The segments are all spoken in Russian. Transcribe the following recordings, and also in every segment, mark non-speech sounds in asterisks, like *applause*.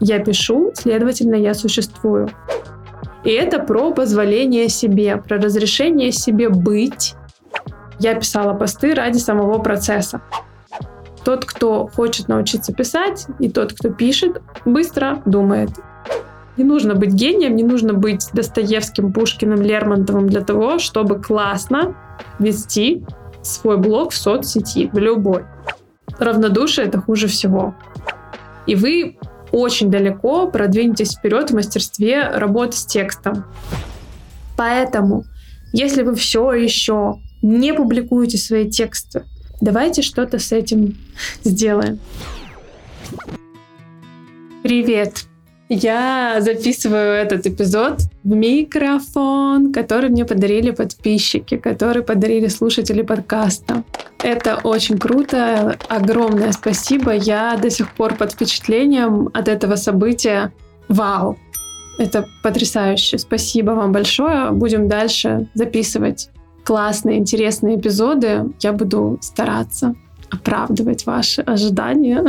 Я пишу, следовательно, я существую. И это про позволение себе, про разрешение себе быть. Я писала посты ради самого процесса. Тот, кто хочет научиться писать, и тот, кто пишет, быстро думает. Не нужно быть гением, не нужно быть Достоевским, Пушкиным, Лермонтовым для того, чтобы классно вести свой блог в соцсети, в любой. Равнодушие — это хуже всего. И вы очень далеко продвинетесь вперед в мастерстве работы с текстом. Поэтому, если вы все еще не публикуете свои тексты, давайте что-то с этим сделаем. Привет! Я записываю этот эпизод в микрофон, который мне подарили подписчики, который подарили слушатели подкаста. Это очень круто. Огромное спасибо. Я до сих пор под впечатлением от этого события. Вау! Это потрясающе. Спасибо вам большое. Будем дальше записывать классные, интересные эпизоды. Я буду стараться оправдывать ваши ожидания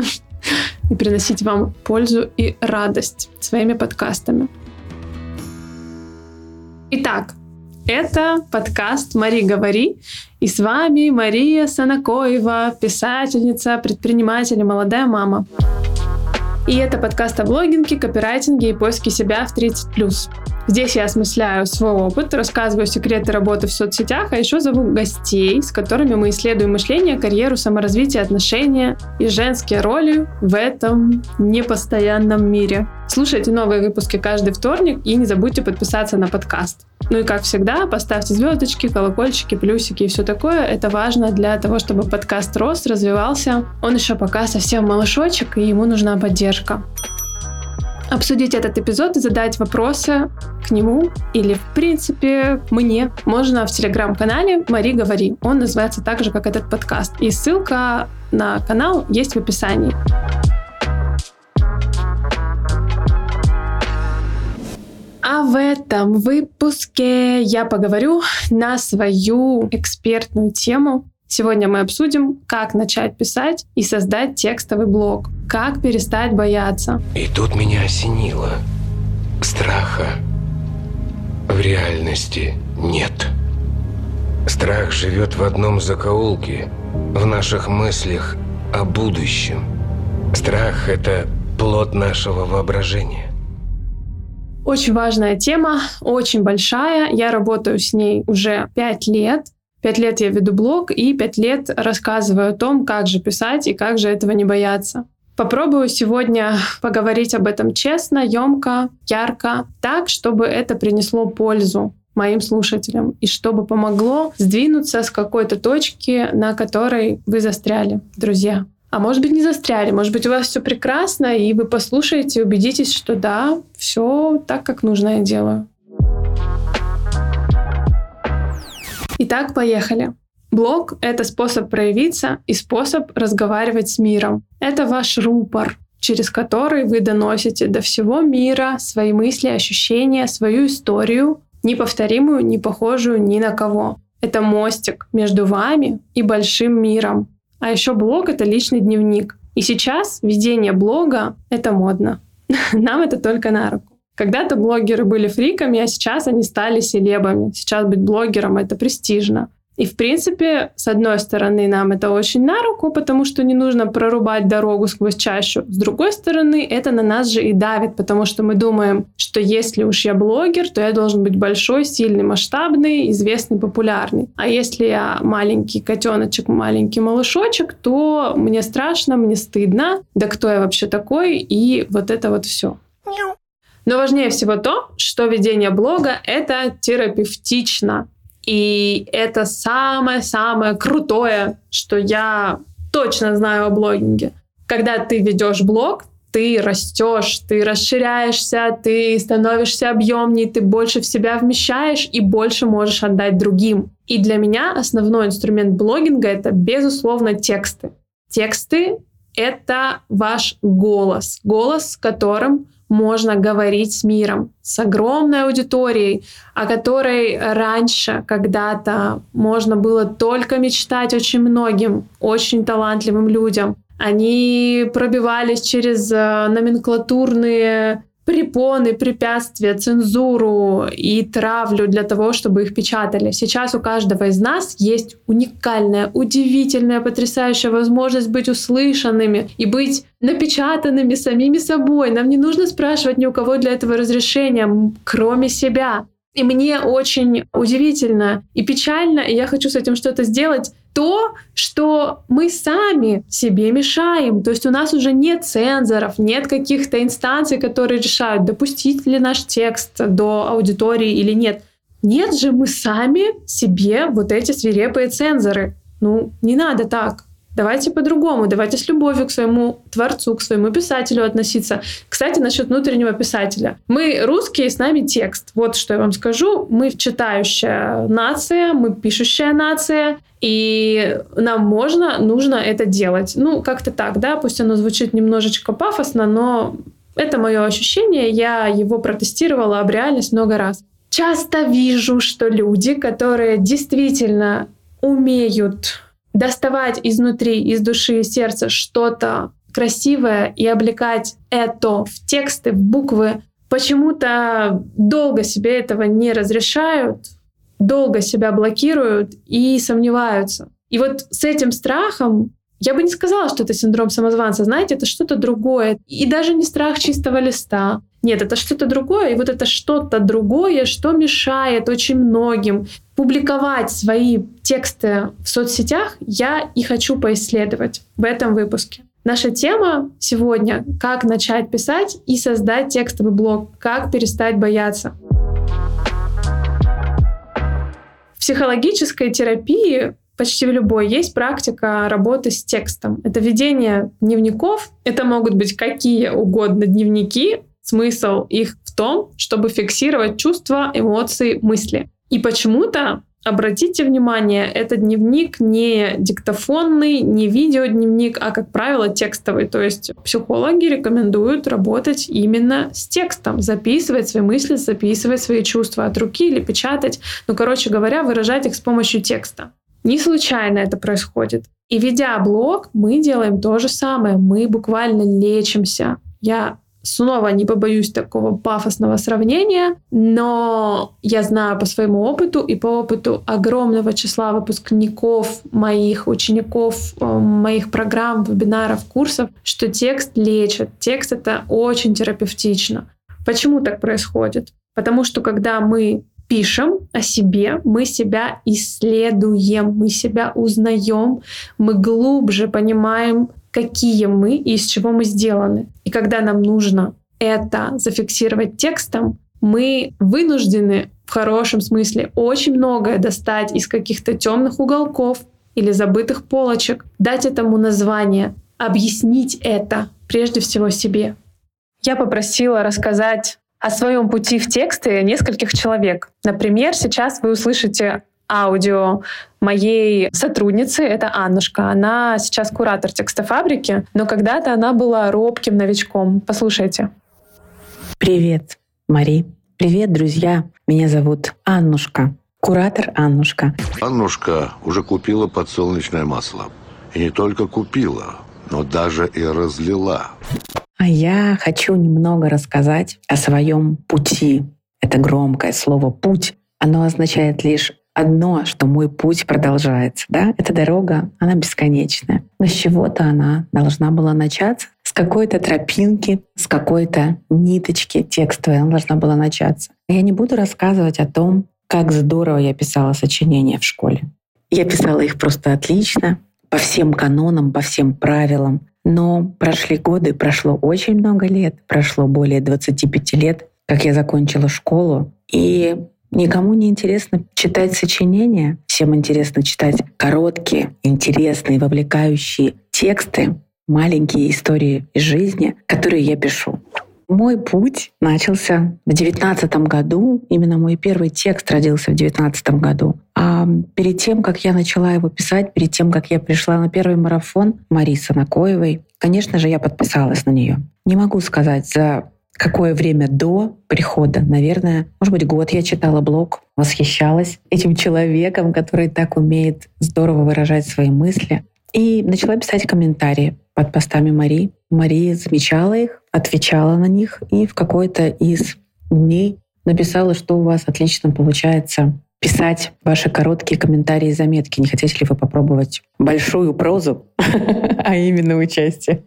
и приносить вам пользу и радость своими подкастами. Итак, это подкаст «Мари, говори». И с вами Мария Санакоева, писательница, предприниматель и молодая мама. И это подкаст о блогинге, копирайтинге и поиске себя в 30+. Здесь я осмысляю свой опыт, рассказываю секреты работы в соцсетях, а еще зову гостей, с которыми мы исследуем мышление, карьеру, саморазвитие, отношения и женские роли в этом непостоянном мире. Слушайте новые выпуски каждый вторник и не забудьте подписаться на подкаст. Ну и как всегда, поставьте звездочки, колокольчики, плюсики и все такое. Это важно для того, чтобы подкаст рос, развивался. Он еще пока совсем малышочек, и ему нужна поддержка обсудить этот эпизод и задать вопросы к нему или, в принципе, мне можно в телеграм-канале «Мари, говори». Он называется так же, как этот подкаст. И ссылка на канал есть в описании. А в этом выпуске я поговорю на свою экспертную тему Сегодня мы обсудим, как начать писать и создать текстовый блог, как перестать бояться. И тут меня осенило. Страха в реальности нет. Страх живет в одном закоулке, в наших мыслях о будущем. Страх – это плод нашего воображения. Очень важная тема, очень большая. Я работаю с ней уже пять лет. Пять лет я веду блог и пять лет рассказываю о том, как же писать и как же этого не бояться. Попробую сегодня поговорить об этом честно, емко, ярко, так, чтобы это принесло пользу моим слушателям и чтобы помогло сдвинуться с какой-то точки, на которой вы застряли, друзья. А может быть, не застряли, может быть, у вас все прекрасно, и вы послушаете убедитесь, что да, все так, как нужно я делаю. Итак, поехали. Блог — это способ проявиться и способ разговаривать с миром. Это ваш рупор, через который вы доносите до всего мира свои мысли, ощущения, свою историю, неповторимую, не похожую ни на кого. Это мостик между вами и большим миром. А еще блог — это личный дневник. И сейчас ведение блога — это модно. *laughs* Нам это только на руку. Когда-то блогеры были фриками, а сейчас они стали селебами. Сейчас быть блогером — это престижно. И, в принципе, с одной стороны, нам это очень на руку, потому что не нужно прорубать дорогу сквозь чащу. С другой стороны, это на нас же и давит, потому что мы думаем, что если уж я блогер, то я должен быть большой, сильный, масштабный, известный, популярный. А если я маленький котеночек, маленький малышочек, то мне страшно, мне стыдно. Да кто я вообще такой? И вот это вот все. Но важнее всего то, что ведение блога — это терапевтично. И это самое-самое крутое, что я точно знаю о блогинге. Когда ты ведешь блог, ты растешь, ты расширяешься, ты становишься объемнее, ты больше в себя вмещаешь и больше можешь отдать другим. И для меня основной инструмент блогинга — это, безусловно, тексты. Тексты — это ваш голос. Голос, которым можно говорить с миром, с огромной аудиторией, о которой раньше когда-то можно было только мечтать очень многим, очень талантливым людям. Они пробивались через э, номенклатурные препоны, препятствия, цензуру и травлю для того, чтобы их печатали. Сейчас у каждого из нас есть уникальная, удивительная, потрясающая возможность быть услышанными и быть напечатанными самими собой. Нам не нужно спрашивать ни у кого для этого разрешения, кроме себя. И мне очень удивительно и печально, и я хочу с этим что-то сделать, то, что мы сами себе мешаем. То есть у нас уже нет цензоров, нет каких-то инстанций, которые решают, допустить ли наш текст до аудитории или нет. Нет же, мы сами себе вот эти свирепые цензоры. Ну, не надо так. Давайте по-другому, давайте с любовью к своему творцу, к своему писателю относиться. Кстати, насчет внутреннего писателя. Мы русские, с нами текст. Вот что я вам скажу. Мы читающая нация, мы пишущая нация, и нам можно, нужно это делать. Ну, как-то так, да, пусть оно звучит немножечко пафосно, но это мое ощущение, я его протестировала об реальность много раз. Часто вижу, что люди, которые действительно умеют доставать изнутри, из души сердца что-то красивое и облекать это в тексты, в буквы, почему-то долго себе этого не разрешают, долго себя блокируют и сомневаются. И вот с этим страхом я бы не сказала, что это синдром самозванца. Знаете, это что-то другое. И даже не страх чистого листа. Нет, это что-то другое. И вот это что-то другое, что мешает очень многим публиковать свои тексты в соцсетях, я и хочу поисследовать в этом выпуске. Наша тема сегодня — как начать писать и создать текстовый блог, как перестать бояться. В психологической терапии почти в любой есть практика работы с текстом. Это ведение дневников. Это могут быть какие угодно дневники. Смысл их в том, чтобы фиксировать чувства, эмоции, мысли. И почему-то Обратите внимание, это дневник не диктофонный, не видеодневник, а, как правило, текстовый. То есть психологи рекомендуют работать именно с текстом, записывать свои мысли, записывать свои чувства от руки или печатать. Ну, короче говоря, выражать их с помощью текста. Не случайно это происходит. И ведя блог, мы делаем то же самое. Мы буквально лечимся. Я Снова не побоюсь такого пафосного сравнения, но я знаю по своему опыту и по опыту огромного числа выпускников, моих учеников, э, моих программ, вебинаров, курсов, что текст лечит. Текст — это очень терапевтично. Почему так происходит? Потому что когда мы пишем о себе, мы себя исследуем, мы себя узнаем, мы глубже понимаем какие мы и из чего мы сделаны. И когда нам нужно это зафиксировать текстом, мы вынуждены в хорошем смысле очень многое достать из каких-то темных уголков или забытых полочек, дать этому название, объяснить это прежде всего себе. Я попросила рассказать о своем пути в тексты нескольких человек. Например, сейчас вы услышите аудио моей сотрудницы, это Аннушка. Она сейчас куратор текстофабрики, но когда-то она была робким новичком. Послушайте. Привет, Мари. Привет, друзья. Меня зовут Аннушка. Куратор Аннушка. Аннушка уже купила подсолнечное масло. И не только купила, но даже и разлила. А я хочу немного рассказать о своем пути. Это громкое слово «путь». Оно означает лишь одно, что мой путь продолжается. Да? Эта дорога, она бесконечная. Но с чего-то она должна была начаться, с какой-то тропинки, с какой-то ниточки текстовой она должна была начаться. Я не буду рассказывать о том, как здорово я писала сочинения в школе. Я писала их просто отлично, по всем канонам, по всем правилам. Но прошли годы, прошло очень много лет, прошло более 25 лет, как я закончила школу. И Никому не интересно читать сочинения, всем интересно читать короткие, интересные, вовлекающие тексты, маленькие истории из жизни, которые я пишу. Мой путь начался в девятнадцатом году. Именно мой первый текст родился в девятнадцатом году. А перед тем, как я начала его писать, перед тем, как я пришла на первый марафон Марисы Накоевой, конечно же, я подписалась на нее. Не могу сказать, за какое время до прихода, наверное, может быть, год я читала блог, восхищалась этим человеком, который так умеет здорово выражать свои мысли. И начала писать комментарии под постами Мари. Мария замечала их, отвечала на них и в какой-то из дней написала, что у вас отлично получается писать ваши короткие комментарии и заметки. Не хотите ли вы попробовать большую прозу, *laughs* а именно участие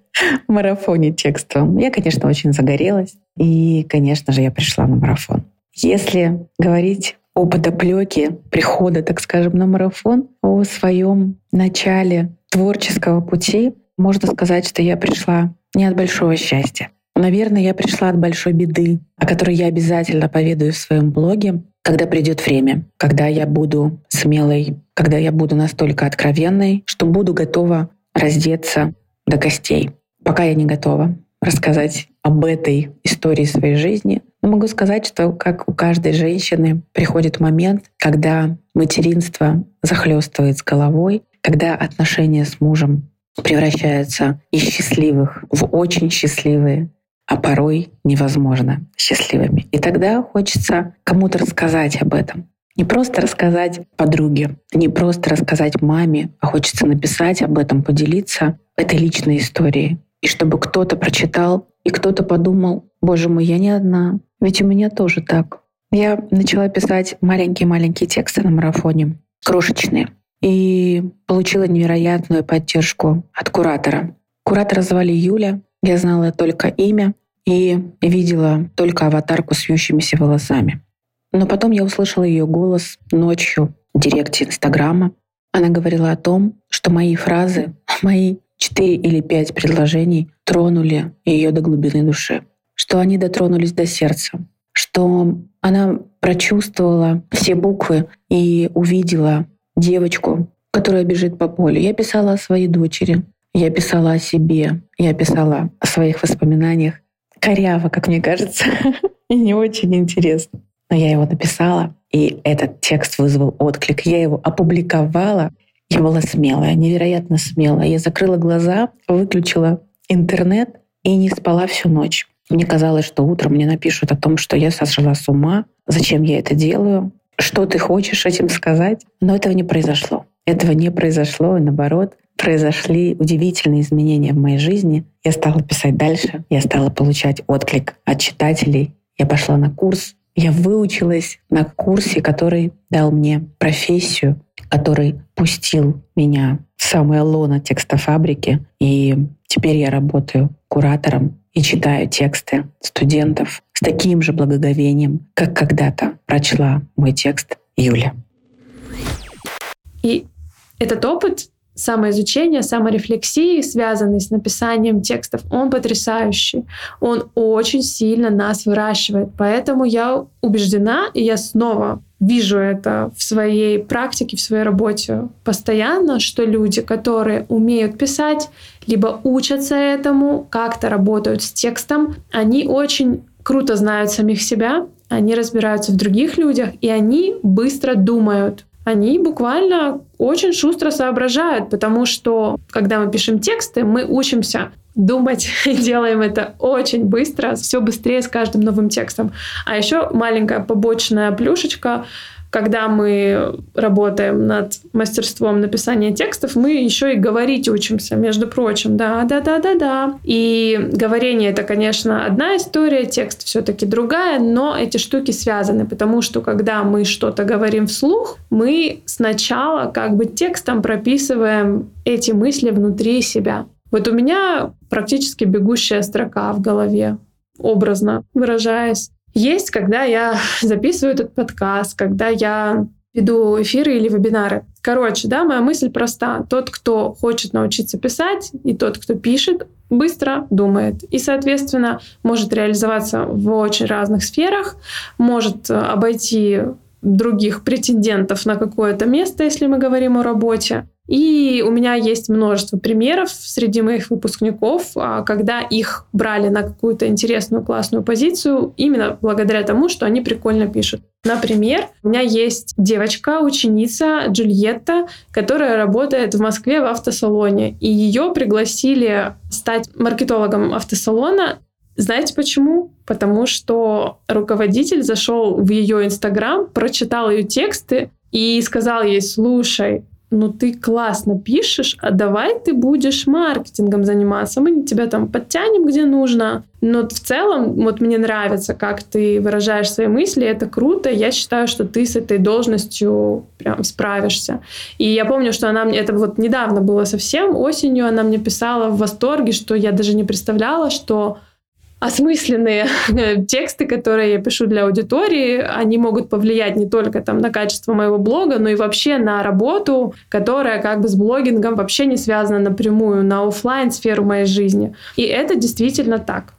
в марафоне текстовом? Я, конечно, очень загорелась. И, конечно же, я пришла на марафон. Если говорить о подоплеке прихода, так скажем, на марафон, о своем начале творческого пути, можно сказать, что я пришла не от большого счастья. Наверное, я пришла от большой беды, о которой я обязательно поведаю в своем блоге, когда придет время, когда я буду смелой, когда я буду настолько откровенной, что буду готова раздеться до костей. Пока я не готова рассказать об этой истории своей жизни, но могу сказать, что как у каждой женщины приходит момент, когда материнство захлестывает с головой, когда отношения с мужем превращаются из счастливых в очень счастливые, а порой невозможно счастливыми. И тогда хочется кому-то рассказать об этом. Не просто рассказать подруге, не просто рассказать маме, а хочется написать об этом, поделиться этой личной историей. И чтобы кто-то прочитал, и кто-то подумал, боже мой, я не одна, ведь у меня тоже так. Я начала писать маленькие-маленькие тексты на марафоне, крошечные, и получила невероятную поддержку от куратора. Куратора звали Юля, я знала только имя и видела только аватарку с вьющимися волосами. Но потом я услышала ее голос ночью в директе Инстаграма. Она говорила о том, что мои фразы, *laughs* мои четыре или пять предложений тронули ее до глубины души, что они дотронулись до сердца, что она прочувствовала все буквы и увидела девочку, которая бежит по полю. Я писала о своей дочери, я писала о себе, я писала о своих воспоминаниях. Коряво, как мне кажется, *laughs* и не очень интересно. Но я его написала, и этот текст вызвал отклик. Я его опубликовала. Я была смелая, невероятно смелая. Я закрыла глаза, выключила интернет и не спала всю ночь. Мне казалось, что утром мне напишут о том, что я сошла с ума, зачем я это делаю, что ты хочешь этим сказать. Но этого не произошло. Этого не произошло, и наоборот, произошли удивительные изменения в моей жизни. Я стала писать дальше, я стала получать отклик от читателей. Я пошла на курс, я выучилась на курсе, который дал мне профессию, который пустил меня в самое лоно текстофабрики. И теперь я работаю куратором и читаю тексты студентов с таким же благоговением, как когда-то прочла мой текст Юля. И этот опыт самоизучения, саморефлексии, связанный с написанием текстов, он потрясающий. Он очень сильно нас выращивает. Поэтому я убеждена, и я снова вижу это в своей практике, в своей работе постоянно, что люди, которые умеют писать, либо учатся этому, как-то работают с текстом, они очень круто знают самих себя, они разбираются в других людях, и они быстро думают они буквально очень шустро соображают, потому что когда мы пишем тексты, мы учимся думать *laughs* и делаем это очень быстро, все быстрее с каждым новым текстом. А еще маленькая побочная плюшечка когда мы работаем над мастерством написания текстов, мы еще и говорить учимся, между прочим. Да, да, да, да, да. И говорение это, конечно, одна история, текст все-таки другая, но эти штуки связаны, потому что когда мы что-то говорим вслух, мы сначала как бы текстом прописываем эти мысли внутри себя. Вот у меня практически бегущая строка в голове, образно выражаясь. Есть, когда я *laughs* записываю этот подкаст, когда я веду эфиры или вебинары. Короче, да, моя мысль проста. Тот, кто хочет научиться писать, и тот, кто пишет, быстро думает. И, соответственно, может реализоваться в очень разных сферах, может э, обойти других претендентов на какое-то место, если мы говорим о работе. И у меня есть множество примеров среди моих выпускников, а, когда их брали на какую-то интересную, классную позицию именно благодаря тому, что они прикольно пишут. Например, у меня есть девочка, ученица Джульетта, которая работает в Москве в автосалоне. И ее пригласили стать маркетологом автосалона. Знаете почему? Потому что руководитель зашел в ее Инстаграм, прочитал ее тексты и сказал ей, слушай, ну ты классно пишешь, а давай ты будешь маркетингом заниматься, мы тебя там подтянем где нужно. Но в целом, вот мне нравится, как ты выражаешь свои мысли, это круто, я считаю, что ты с этой должностью прям справишься. И я помню, что она мне, это вот недавно было совсем, осенью она мне писала в восторге, что я даже не представляла, что осмысленные тексты, которые я пишу для аудитории, они могут повлиять не только там на качество моего блога, но и вообще на работу, которая как бы с блогингом вообще не связана напрямую на офлайн сферу моей жизни. И это действительно так.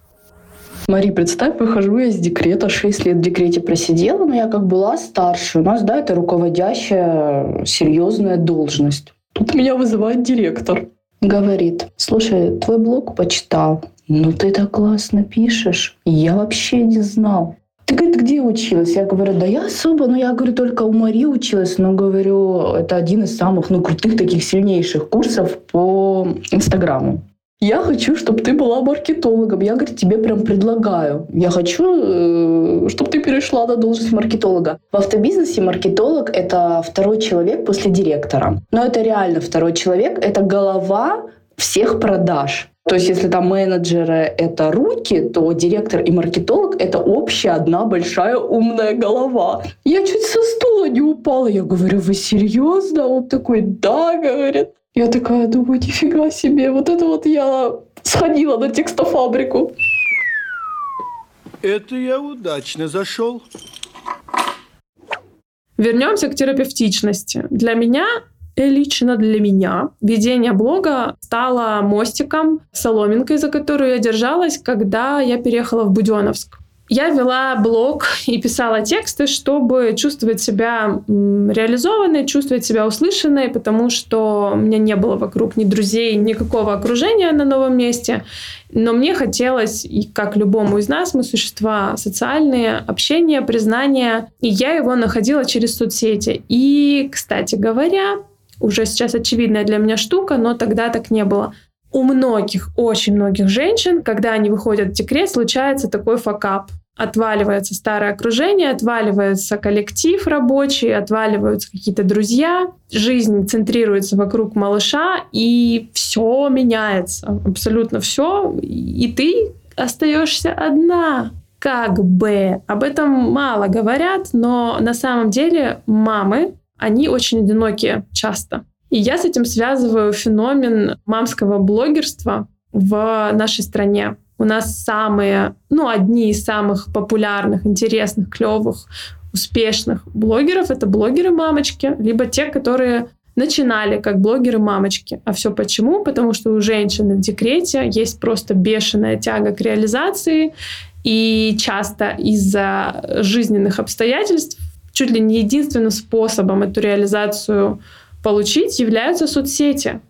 Мари, представь, выхожу я из декрета, 6 лет в декрете просидела, но я как была старше. У нас, да, это руководящая серьезная должность. Тут меня вызывает директор. Говорит, слушай, твой блог почитал, ну ты так классно пишешь. Я вообще не знал. Ты, говорит, где училась? Я говорю, да я особо, ну я говорю, только у Мари училась, но говорю, это один из самых, ну, крутых таких сильнейших курсов по Инстаграму. Я хочу, чтобы ты была маркетологом. Я, говорит, тебе прям предлагаю. Я хочу, э, чтобы ты перешла на должность маркетолога. В автобизнесе маркетолог — это второй человек после директора. Но это реально второй человек. Это голова всех продаж. То есть если там менеджеры — это руки, то директор и маркетолог — это общая одна большая умная голова. Я чуть со стула не упала. Я говорю, вы серьезно? Он такой, да, говорит. Я такая думаю, нифига себе, вот это вот я сходила на текстофабрику. Это я удачно зашел. Вернемся к терапевтичности. Для меня лично для меня ведение блога стало мостиком, соломинкой, за которую я держалась, когда я переехала в Буденновск. Я вела блог и писала тексты, чтобы чувствовать себя реализованной, чувствовать себя услышанной, потому что у меня не было вокруг ни друзей, никакого окружения на новом месте. Но мне хотелось, и как любому из нас, мы существа социальные, общение, признание. И я его находила через соцсети. И, кстати говоря, уже сейчас очевидная для меня штука, но тогда так не было. У многих, очень многих женщин, когда они выходят в декрет, случается такой факап. Отваливается старое окружение, отваливается коллектив рабочий, отваливаются какие-то друзья, жизнь центрируется вокруг малыша, и все меняется, абсолютно все, и ты остаешься одна как бы. Об этом мало говорят, но на самом деле мамы они очень одинокие часто. И я с этим связываю феномен мамского блогерства в нашей стране. У нас самые, ну, одни из самых популярных, интересных, клевых, успешных блогеров — это блогеры-мамочки, либо те, которые начинали как блогеры-мамочки. А все почему? Потому что у женщины в декрете есть просто бешеная тяга к реализации, и часто из-за жизненных обстоятельств чуть ли не единственным способом эту реализацию получить являются соцсети.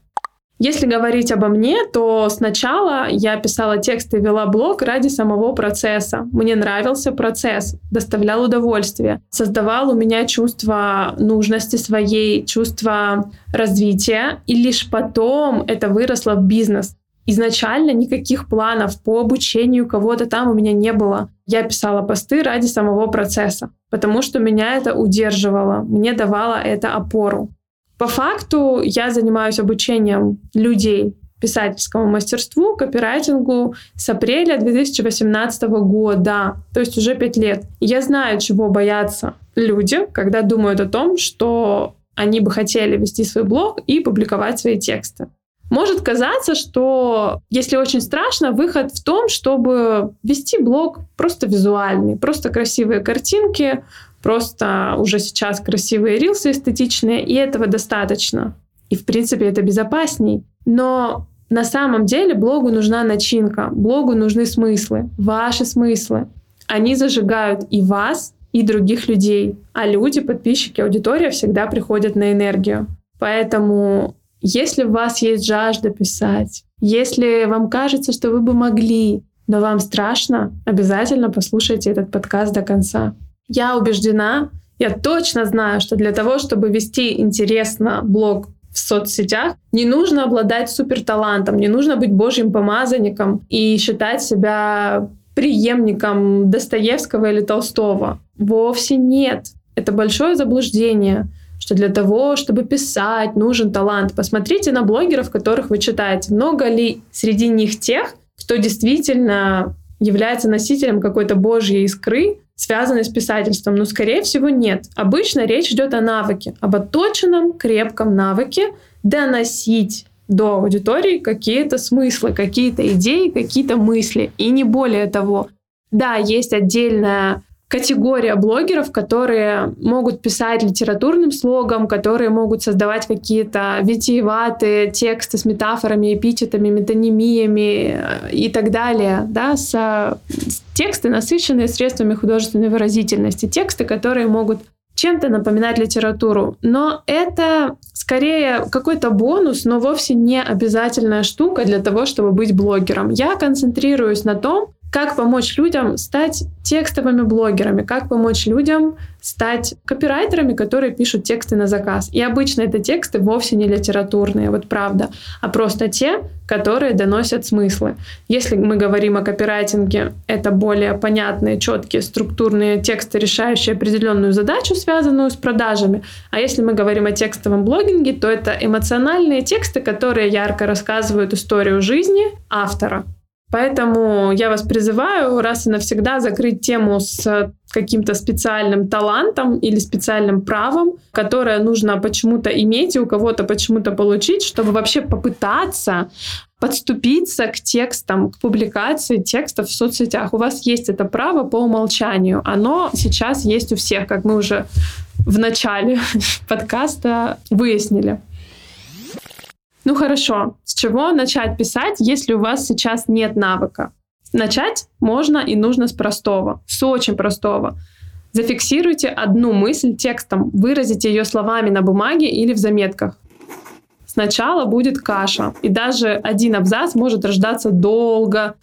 Если говорить обо мне, то сначала я писала тексты и вела блог ради самого процесса. Мне нравился процесс, доставлял удовольствие, создавал у меня чувство нужности своей, чувство развития, и лишь потом это выросло в бизнес. Изначально никаких планов по обучению кого-то там у меня не было. Я писала посты ради самого процесса, потому что меня это удерживало, мне давало это опору. По факту я занимаюсь обучением людей писательскому мастерству, копирайтингу с апреля 2018 года, то есть уже пять лет. Я знаю, чего боятся люди, когда думают о том, что они бы хотели вести свой блог и публиковать свои тексты. Может казаться, что если очень страшно, выход в том, чтобы вести блог просто визуальный, просто красивые картинки, просто уже сейчас красивые рилсы эстетичные, и этого достаточно. И, в принципе, это безопасней. Но на самом деле блогу нужна начинка, блогу нужны смыслы, ваши смыслы. Они зажигают и вас, и других людей. А люди, подписчики, аудитория всегда приходят на энергию. Поэтому если у вас есть жажда писать, если вам кажется, что вы бы могли, но вам страшно, обязательно послушайте этот подкаст до конца. Я убеждена, я точно знаю, что для того, чтобы вести интересно блог в соцсетях, не нужно обладать суперталантом, не нужно быть божьим помазанником и считать себя преемником Достоевского или Толстого. Вовсе нет. Это большое заблуждение что для того, чтобы писать, нужен талант. Посмотрите на блогеров, которых вы читаете. Много ли среди них тех, кто действительно является носителем какой-то божьей искры, связанной с писательством? Ну, скорее всего, нет. Обычно речь идет о навыке, об отточенном, крепком навыке доносить до аудитории какие-то смыслы, какие-то идеи, какие-то мысли. И не более того. Да, есть отдельная категория блогеров, которые могут писать литературным слогом, которые могут создавать какие-то витиеватые тексты с метафорами, эпитетами, метонимиями э, и так далее, да, с, с тексты, насыщенные средствами художественной выразительности, тексты, которые могут чем-то напоминать литературу. Но это скорее какой-то бонус, но вовсе не обязательная штука для того, чтобы быть блогером. Я концентрируюсь на том, как помочь людям стать текстовыми блогерами, как помочь людям стать копирайтерами, которые пишут тексты на заказ. И обычно это тексты вовсе не литературные, вот правда, а просто те, которые доносят смыслы. Если мы говорим о копирайтинге, это более понятные, четкие, структурные тексты, решающие определенную задачу, связанную с продажами. А если мы говорим о текстовом блогинге, то это эмоциональные тексты, которые ярко рассказывают историю жизни автора. Поэтому я вас призываю раз и навсегда закрыть тему с каким-то специальным талантом или специальным правом, которое нужно почему-то иметь и у кого-то почему-то получить, чтобы вообще попытаться подступиться к текстам, к публикации текстов в соцсетях. У вас есть это право по умолчанию. Оно сейчас есть у всех, как мы уже в начале *laughs* подкаста выяснили. Ну хорошо, с чего начать писать, если у вас сейчас нет навыка? Начать можно и нужно с простого, с очень простого. Зафиксируйте одну мысль текстом, выразите ее словами на бумаге или в заметках. Сначала будет каша, и даже один абзац может рождаться долго,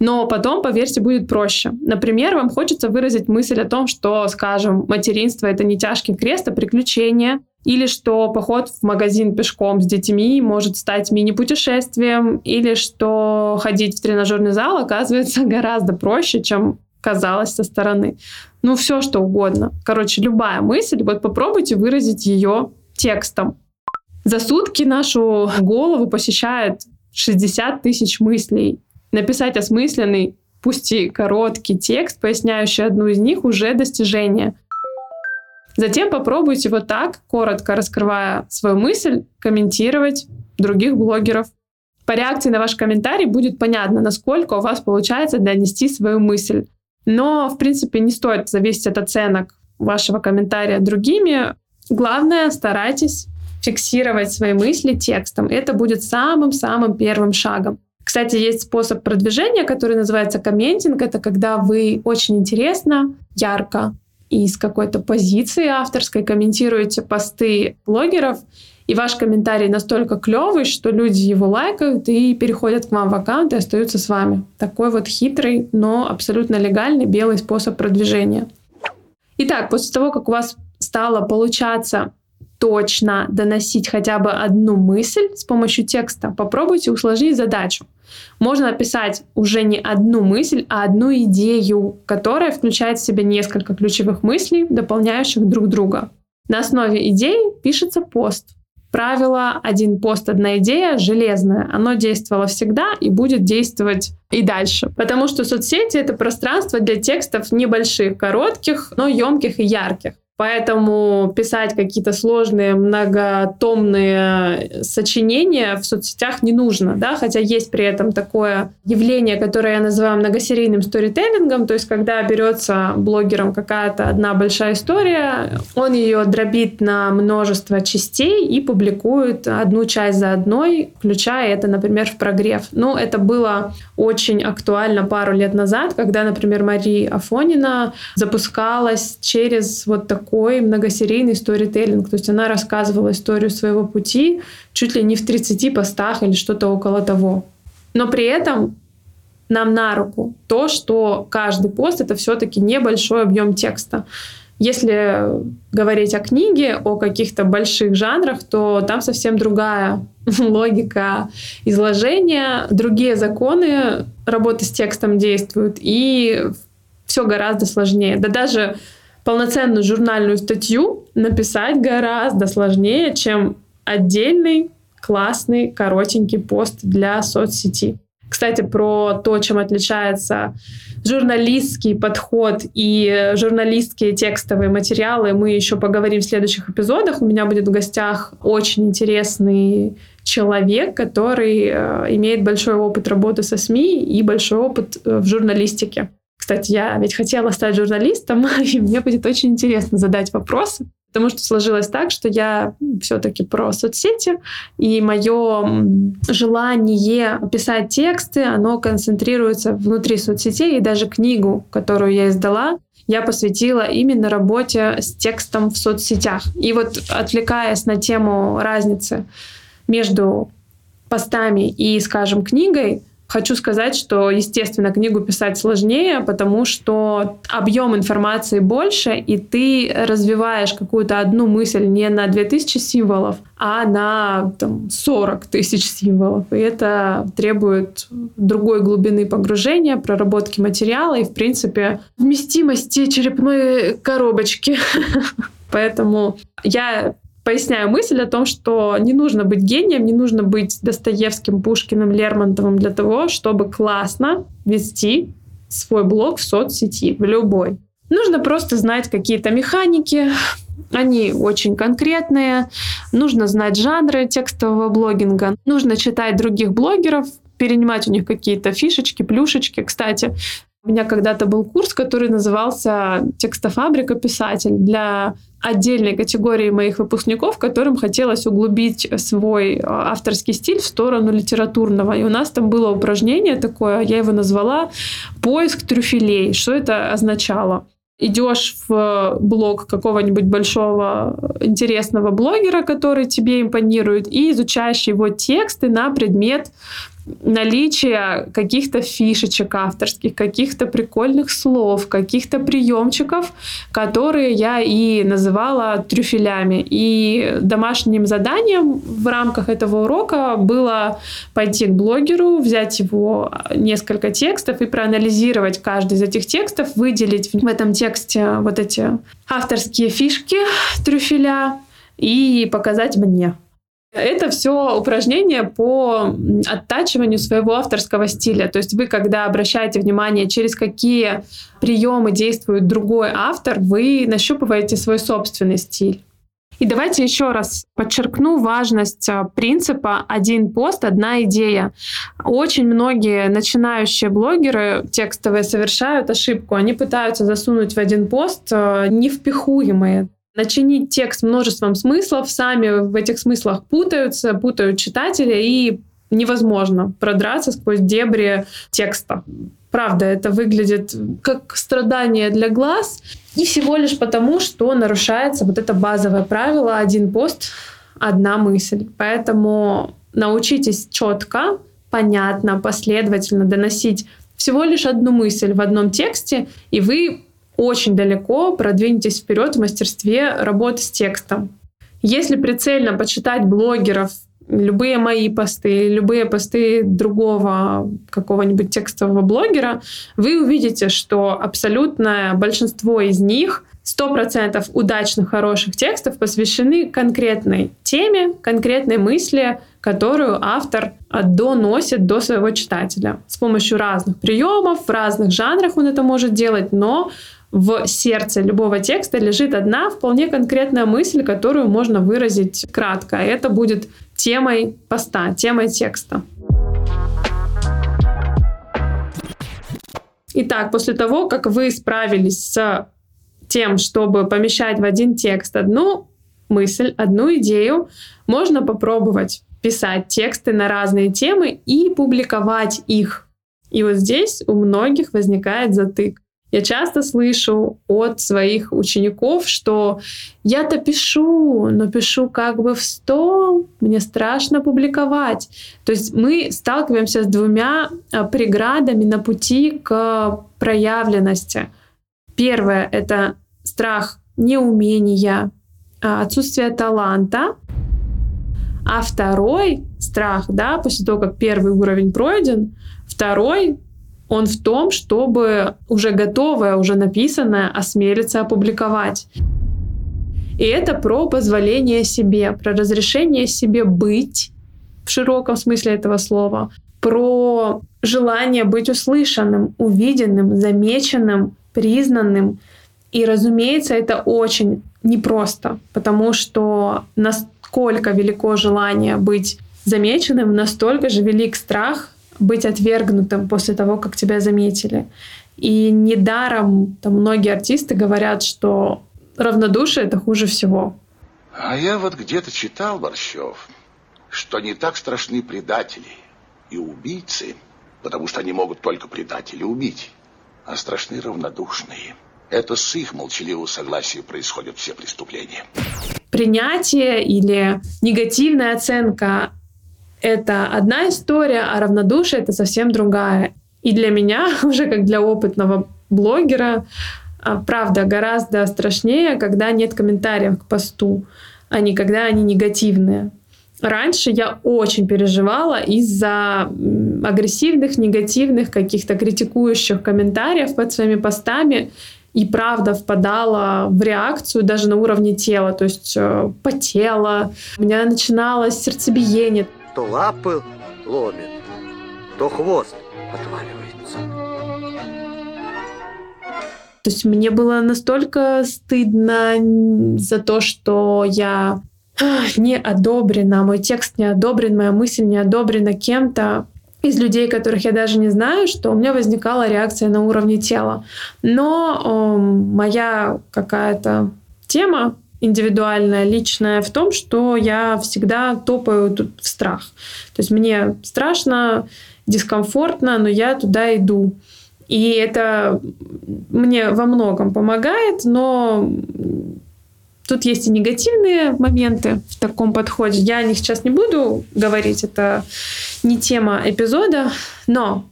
но потом, поверьте, будет проще. Например, вам хочется выразить мысль о том, что, скажем, материнство — это не тяжкий крест, а приключение, или что поход в магазин пешком с детьми может стать мини-путешествием, или что ходить в тренажерный зал оказывается *laughs* гораздо проще, чем казалось со стороны. Ну, все что угодно. Короче, любая мысль, вот попробуйте выразить ее текстом. За сутки нашу голову посещает 60 тысяч мыслей. Написать осмысленный, пусть и короткий текст, поясняющий одну из них, уже достижение. Затем попробуйте вот так, коротко раскрывая свою мысль, комментировать других блогеров. По реакции на ваш комментарий будет понятно, насколько у вас получается донести свою мысль. Но, в принципе, не стоит зависеть от оценок вашего комментария другими. Главное, старайтесь фиксировать свои мысли текстом. Это будет самым-самым первым шагом. Кстати, есть способ продвижения, который называется комментинг. Это когда вы очень интересно, ярко и с какой-то позиции авторской комментируете посты блогеров, и ваш комментарий настолько клевый, что люди его лайкают и переходят к вам в аккаунт и остаются с вами. Такой вот хитрый, но абсолютно легальный белый способ продвижения. Итак, после того, как у вас стало получаться точно доносить хотя бы одну мысль с помощью текста, попробуйте усложнить задачу. Можно написать уже не одну мысль, а одну идею, которая включает в себя несколько ключевых мыслей, дополняющих друг друга. На основе идеи пишется пост. Правило «один пост, одна идея» железное. Оно действовало всегда и будет действовать и дальше. Потому что соцсети — это пространство для текстов небольших, коротких, но емких и ярких. Поэтому писать какие-то сложные, многотомные сочинения в соцсетях не нужно, да, хотя есть при этом такое явление, которое я называю многосерийным сторителлингом, то есть когда берется блогером какая-то одна большая история, он ее дробит на множество частей и публикует одну часть за одной, включая это, например, в прогрев. Ну, это было очень актуально пару лет назад, когда, например, Мария Афонина запускалась через вот такой такой многосерийный сторителлинг. То есть она рассказывала историю своего пути чуть ли не в 30 постах или что-то около того. Но при этом нам на руку то, что каждый пост — это все-таки небольшой объем текста. Если говорить о книге, о каких-то больших жанрах, то там совсем другая *laughs* логика изложения, другие законы работы с текстом действуют, и все гораздо сложнее. Да даже полноценную журнальную статью написать гораздо сложнее, чем отдельный классный коротенький пост для соцсети. Кстати, про то, чем отличается журналистский подход и журналистские текстовые материалы, мы еще поговорим в следующих эпизодах. У меня будет в гостях очень интересный человек, который э, имеет большой опыт работы со СМИ и большой опыт э, в журналистике. Кстати, я ведь хотела стать журналистом, *laughs* и мне будет очень интересно задать вопросы, потому что сложилось так, что я все-таки про соцсети, и мое желание писать тексты, оно концентрируется внутри соцсетей, и даже книгу, которую я издала, я посвятила именно работе с текстом в соцсетях. И вот отвлекаясь на тему разницы между постами и, скажем, книгой, Хочу сказать, что, естественно, книгу писать сложнее, потому что объем информации больше, и ты развиваешь какую-то одну мысль не на 2000 символов, а на там, 40 тысяч символов. И это требует другой глубины погружения, проработки материала и, в принципе, вместимости черепной коробочки. *laughs* Поэтому я поясняю мысль о том, что не нужно быть гением, не нужно быть Достоевским, Пушкиным, Лермонтовым для того, чтобы классно вести свой блог в соцсети, в любой. Нужно просто знать какие-то механики, они очень конкретные. Нужно знать жанры текстового блогинга. Нужно читать других блогеров, перенимать у них какие-то фишечки, плюшечки. Кстати, у меня когда-то был курс, который назывался «Текстофабрика писатель» для отдельной категории моих выпускников, которым хотелось углубить свой э, авторский стиль в сторону литературного. И у нас там было упражнение такое, я его назвала «Поиск трюфелей». Что это означало? идешь в блог какого-нибудь большого интересного блогера, который тебе импонирует, и изучаешь его тексты на предмет наличие каких-то фишечек авторских, каких-то прикольных слов, каких-то приемчиков, которые я и называла трюфелями. И домашним заданием в рамках этого урока было пойти к блогеру, взять его несколько текстов и проанализировать каждый из этих текстов, выделить в этом тексте вот эти авторские фишки трюфеля и показать мне. Это все упражнение по оттачиванию своего авторского стиля. То есть вы, когда обращаете внимание, через какие приемы действует другой автор, вы нащупываете свой собственный стиль. И давайте еще раз подчеркну важность а, принципа «один пост, одна идея». Очень многие начинающие блогеры текстовые совершают ошибку. Они пытаются засунуть в один пост а, невпихуемые начинить текст множеством смыслов, сами в этих смыслах путаются, путают читателя, и невозможно продраться сквозь дебри текста. Правда, это выглядит как страдание для глаз, и всего лишь потому, что нарушается вот это базовое правило «один пост, одна мысль». Поэтому научитесь четко, понятно, последовательно доносить всего лишь одну мысль в одном тексте, и вы очень далеко продвинетесь вперед в мастерстве работы с текстом. Если прицельно почитать блогеров, любые мои посты, любые посты другого какого-нибудь текстового блогера, вы увидите, что абсолютное большинство из них 100% удачных, хороших текстов посвящены конкретной теме, конкретной мысли, которую автор доносит до своего читателя. С помощью разных приемов, в разных жанрах он это может делать, но в сердце любого текста лежит одна вполне конкретная мысль, которую можно выразить кратко. Это будет темой поста, темой текста. Итак, после того, как вы справились с тем, чтобы помещать в один текст одну мысль, одну идею, можно попробовать писать тексты на разные темы и публиковать их. И вот здесь у многих возникает затык. Я часто слышу от своих учеников, что я-то пишу, но пишу как бы в стол, мне страшно публиковать. То есть мы сталкиваемся с двумя а, преградами на пути к проявленности. Первое — это страх неумения, а, отсутствие таланта. А второй страх, да, после того, как первый уровень пройден, второй Он в том, чтобы уже готовое, уже написанное осмелиться опубликовать. И это про позволение себе, про разрешение себе быть в широком смысле этого слова, про желание быть услышанным, увиденным, замеченным, признанным. И, разумеется, это очень непросто, потому что насколько велико желание быть замеченным, настолько же велик страх быть отвергнутым после того, как тебя заметили. И недаром там многие артисты говорят, что равнодушие — это хуже всего. А я вот где-то читал, Борщев, что не так страшны предатели и убийцы, потому что они могут только предателя убить, а страшны равнодушные. Это с их молчаливого согласия происходят все преступления. Принятие или негативная оценка — это одна история, а равнодушие — это совсем другая. И для меня, *laughs* уже как для опытного блогера, а, правда, гораздо страшнее, когда нет комментариев к посту, а не когда они негативные. Раньше я очень переживала из-за агрессивных, негативных, каких-то критикующих комментариев под своими постами и правда впадала в реакцию даже на уровне тела, то есть э, потела, у меня начиналось сердцебиение. То лапы ломит, то хвост отваливается. То есть мне было настолько стыдно за то, что я не одобрена, мой текст не одобрен, моя мысль не одобрена кем-то из людей, которых я даже не знаю, что у меня возникала реакция на уровне тела. Но э, моя какая-то тема индивидуальная, личная в том, что я всегда топаю тут в страх. То есть мне страшно, дискомфортно, но я туда иду. И это мне во многом помогает, но тут есть и негативные моменты в таком подходе. Я о них сейчас не буду говорить, это не тема эпизода, но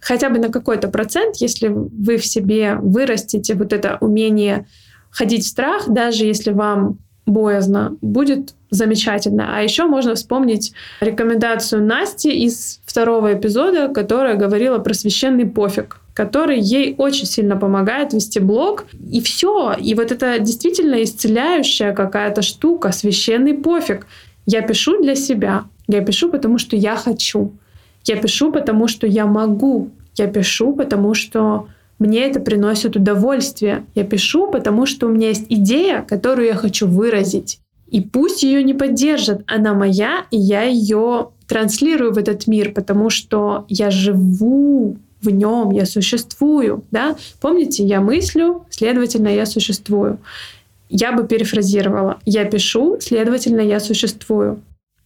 хотя бы на какой-то процент, если вы в себе вырастите вот это умение ходить в страх, даже если вам боязно, будет замечательно. А еще можно вспомнить рекомендацию Насти из второго эпизода, которая говорила про священный пофиг который ей очень сильно помогает вести блог. И все. И вот это действительно исцеляющая какая-то штука, священный пофиг. Я пишу для себя. Я пишу, потому что я хочу. Я пишу, потому что я могу. Я пишу, потому что мне это приносит удовольствие. Я пишу, потому что у меня есть идея, которую я хочу выразить. И пусть ее не поддержат, она моя, и я ее транслирую в этот мир, потому что я живу в нем, я существую. Да? Помните, я мыслю, следовательно, я существую. Я бы перефразировала. Я пишу, следовательно, я существую.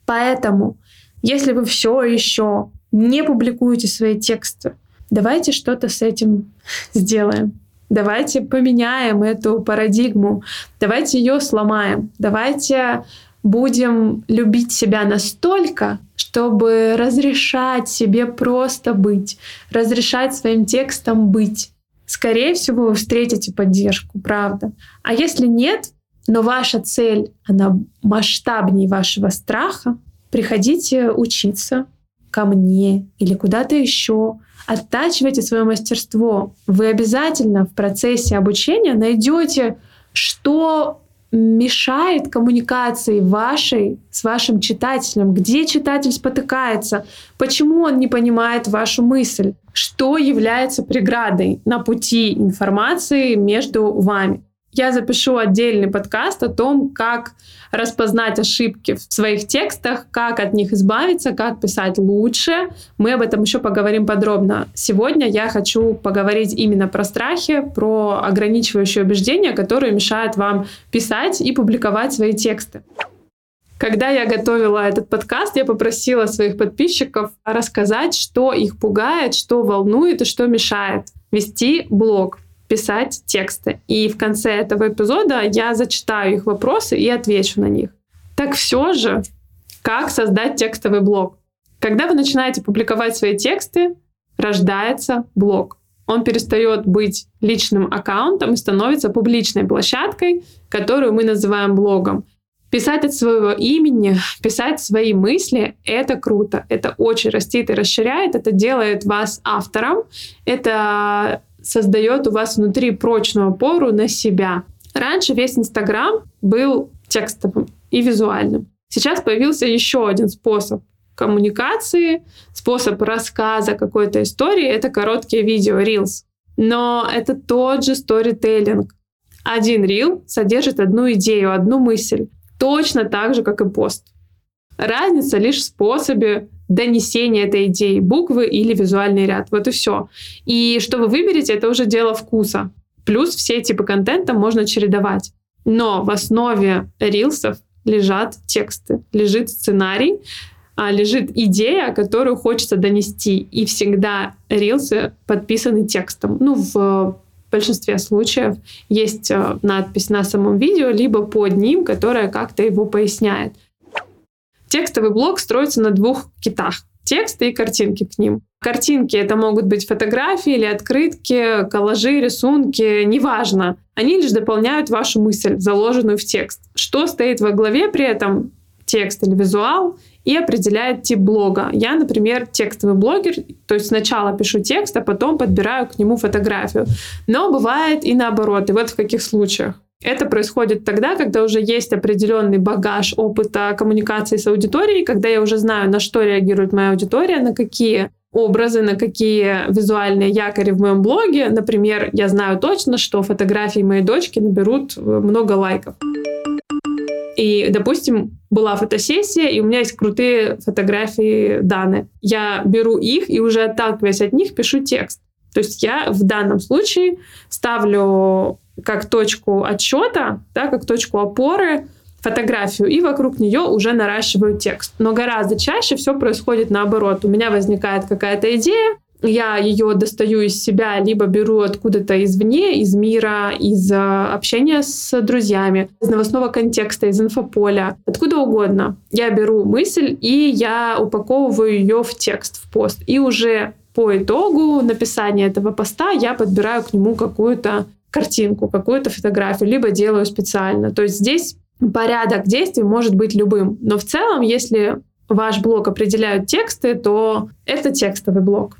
Поэтому, если вы все еще не публикуете свои тексты, давайте что-то с этим сделаем. Давайте поменяем эту парадигму. Давайте ее сломаем. Давайте будем любить себя настолько, чтобы разрешать себе просто быть, разрешать своим текстом быть. Скорее всего, вы встретите поддержку, правда. А если нет, но ваша цель, она масштабнее вашего страха, приходите учиться ко мне или куда-то еще, оттачивайте свое мастерство. Вы обязательно в процессе обучения найдете, что мешает коммуникации вашей с вашим читателем, где читатель спотыкается, почему он не понимает вашу мысль, что является преградой на пути информации между вами. Я запишу отдельный подкаст о том, как распознать ошибки в своих текстах, как от них избавиться, как писать лучше. Мы об этом еще поговорим подробно. Сегодня я хочу поговорить именно про страхи, про ограничивающие убеждения, которые мешают вам писать и публиковать свои тексты. Когда я готовила этот подкаст, я попросила своих подписчиков рассказать, что их пугает, что волнует и что мешает вести блог писать тексты. И в конце этого эпизода я зачитаю их вопросы и отвечу на них. Так все же, как создать текстовый блог? Когда вы начинаете публиковать свои тексты, рождается блог. Он перестает быть личным аккаунтом и становится публичной площадкой, которую мы называем блогом. Писать от своего имени, писать свои мысли — это круто. Это очень растит и расширяет. Это делает вас автором. Это создает у вас внутри прочную опору на себя. Раньше весь Инстаграм был текстовым и визуальным. Сейчас появился еще один способ коммуникации, способ рассказа какой-то истории — это короткие видео, reels. Но это тот же сторителлинг. Один рил содержит одну идею, одну мысль точно так же, как и пост. Разница лишь в способе донесения этой идеи, буквы или визуальный ряд. Вот и все. И что вы выберете, это уже дело вкуса. Плюс все типы контента можно чередовать. Но в основе рилсов лежат тексты, лежит сценарий, а лежит идея, которую хочется донести. И всегда рилсы подписаны текстом. Ну, в в большинстве случаев есть э, надпись на самом видео, либо под ним, которая как-то его поясняет. Текстовый блог строится на двух китах. Тексты и картинки к ним. Картинки это могут быть фотографии или открытки, коллажи, рисунки, неважно. Они лишь дополняют вашу мысль, заложенную в текст. Что стоит во главе при этом, текст или визуал, и определяет тип блога. Я, например, текстовый блогер, то есть сначала пишу текст, а потом подбираю к нему фотографию. Но бывает и наоборот. И вот в каких случаях. Это происходит тогда, когда уже есть определенный багаж опыта коммуникации с аудиторией, когда я уже знаю, на что реагирует моя аудитория, на какие образы, на какие визуальные якори в моем блоге. Например, я знаю точно, что фотографии моей дочки наберут много лайков. И, допустим, была фотосессия, и у меня есть крутые фотографии Даны. Я беру их и уже отталкиваясь от них пишу текст. То есть я в данном случае ставлю как точку отсчета, да, как точку опоры фотографию, и вокруг нее уже наращиваю текст. Но гораздо чаще все происходит наоборот. У меня возникает какая-то идея, я ее достаю из себя, либо беру откуда-то извне, из мира, из а, общения с друзьями, из новостного контекста, из инфополя, откуда угодно. Я беру мысль и я упаковываю ее в текст, в пост. И уже по итогу написания этого поста я подбираю к нему какую-то картинку, какую-то фотографию, либо делаю специально. То есть здесь порядок действий может быть любым. Но в целом, если ваш блог определяют тексты, то это текстовый блог.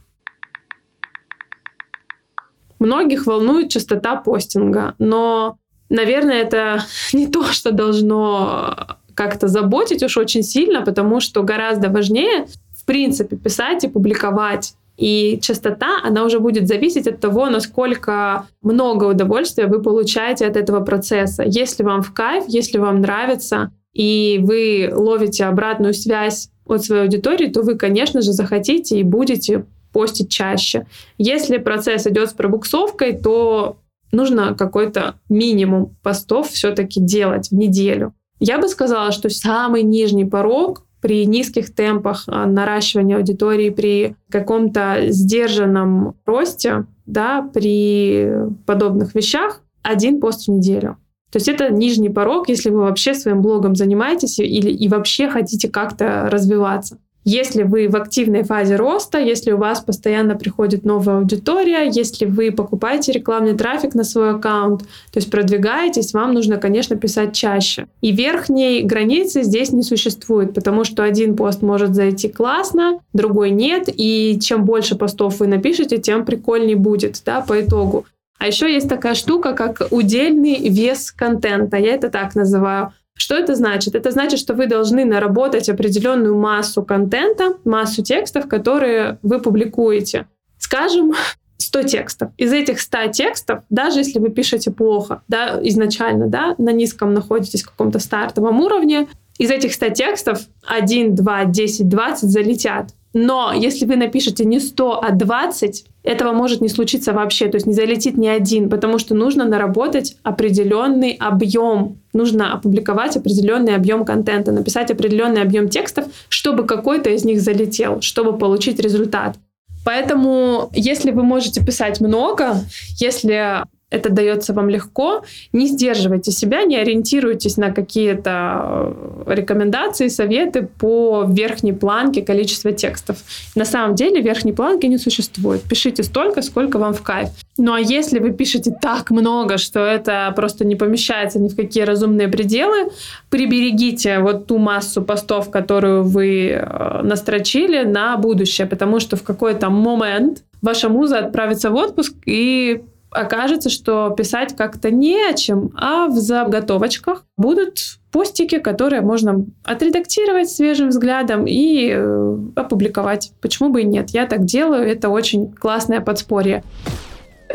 Многих волнует частота постинга, но, наверное, это *laughs* не то, что должно как-то заботить уж очень сильно, потому что гораздо важнее, в принципе, писать и публиковать. И частота, она уже будет зависеть от того, насколько много удовольствия вы получаете от этого процесса. Если вам в кайф, если вам нравится, и вы ловите обратную связь от своей аудитории, то вы, конечно же, захотите и будете постить чаще. Если процесс идет с пробуксовкой, то нужно какой-то минимум постов все-таки делать в неделю. Я бы сказала, что самый нижний порог при низких темпах а, наращивания аудитории, при каком-то сдержанном росте, да, при подобных вещах, один пост в неделю. То есть это нижний порог, если вы вообще своим блогом занимаетесь или и вообще хотите как-то развиваться. Если вы в активной фазе роста, если у вас постоянно приходит новая аудитория, если вы покупаете рекламный трафик на свой аккаунт, то есть продвигаетесь, вам нужно, конечно, писать чаще. И верхней границы здесь не существует, потому что один пост может зайти классно, другой нет, и чем больше постов вы напишете, тем прикольнее будет да, по итогу. А еще есть такая штука, как удельный вес контента. Я это так называю. Что это значит? Это значит, что вы должны наработать определенную массу контента, массу текстов, которые вы публикуете. Скажем, *laughs* 100 текстов. Из этих 100 текстов, даже если вы пишете плохо, да, изначально, да, на низком находитесь в каком-то стартовом уровне, из этих 100 текстов 1, 2, 10, 20 залетят. Но если вы напишете не 100, а 20, этого может не случиться вообще, то есть не залетит ни один, потому что нужно наработать определенный объем, нужно опубликовать определенный объем контента, написать определенный объем текстов, чтобы какой-то из них залетел, чтобы получить результат. Поэтому, если вы можете писать много, если это дается вам легко, не сдерживайте себя, не ориентируйтесь на какие-то э, рекомендации, советы по верхней планке количества текстов. На самом деле верхней планки не существует. Пишите столько, сколько вам в кайф. Ну а если вы пишете так много, что это просто не помещается ни в какие разумные пределы, приберегите вот ту массу постов, которую вы э, настрочили на будущее, потому что в какой-то момент ваша муза отправится в отпуск и окажется, что писать как-то не о чем, а в заготовочках будут постики, которые можно отредактировать свежим взглядом и э, опубликовать. Почему бы и нет? Я так делаю, это очень классное подспорье.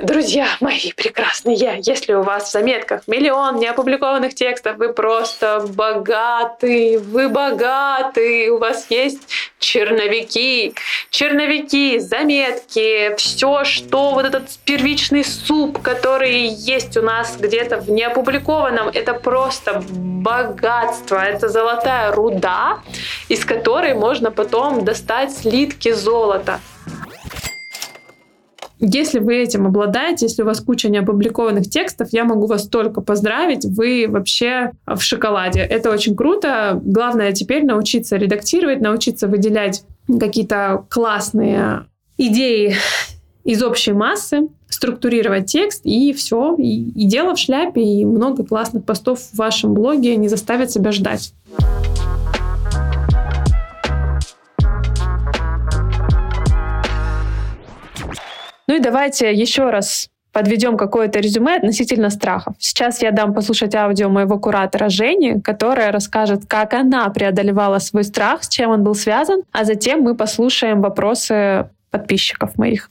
Друзья мои прекрасные, если у вас в заметках миллион неопубликованных текстов, вы просто богаты, вы богаты, у вас есть черновики, черновики, заметки, все, что вот этот первичный суп, который есть у нас где-то в неопубликованном, это просто богатство, это золотая руда, из которой можно потом достать слитки золота. Если вы этим обладаете, если у вас куча неопубликованных текстов, я могу вас только поздравить. Вы вообще в шоколаде. Это очень круто. Главное теперь научиться редактировать, научиться выделять какие-то классные идеи из общей массы, структурировать текст, и все. И, и дело в шляпе, и много классных постов в вашем блоге не заставят себя ждать. Ну и давайте еще раз подведем какое-то резюме относительно страхов. Сейчас я дам послушать аудио моего куратора Жени, которая расскажет, как она преодолевала свой страх, с чем он был связан, а затем мы послушаем вопросы подписчиков моих.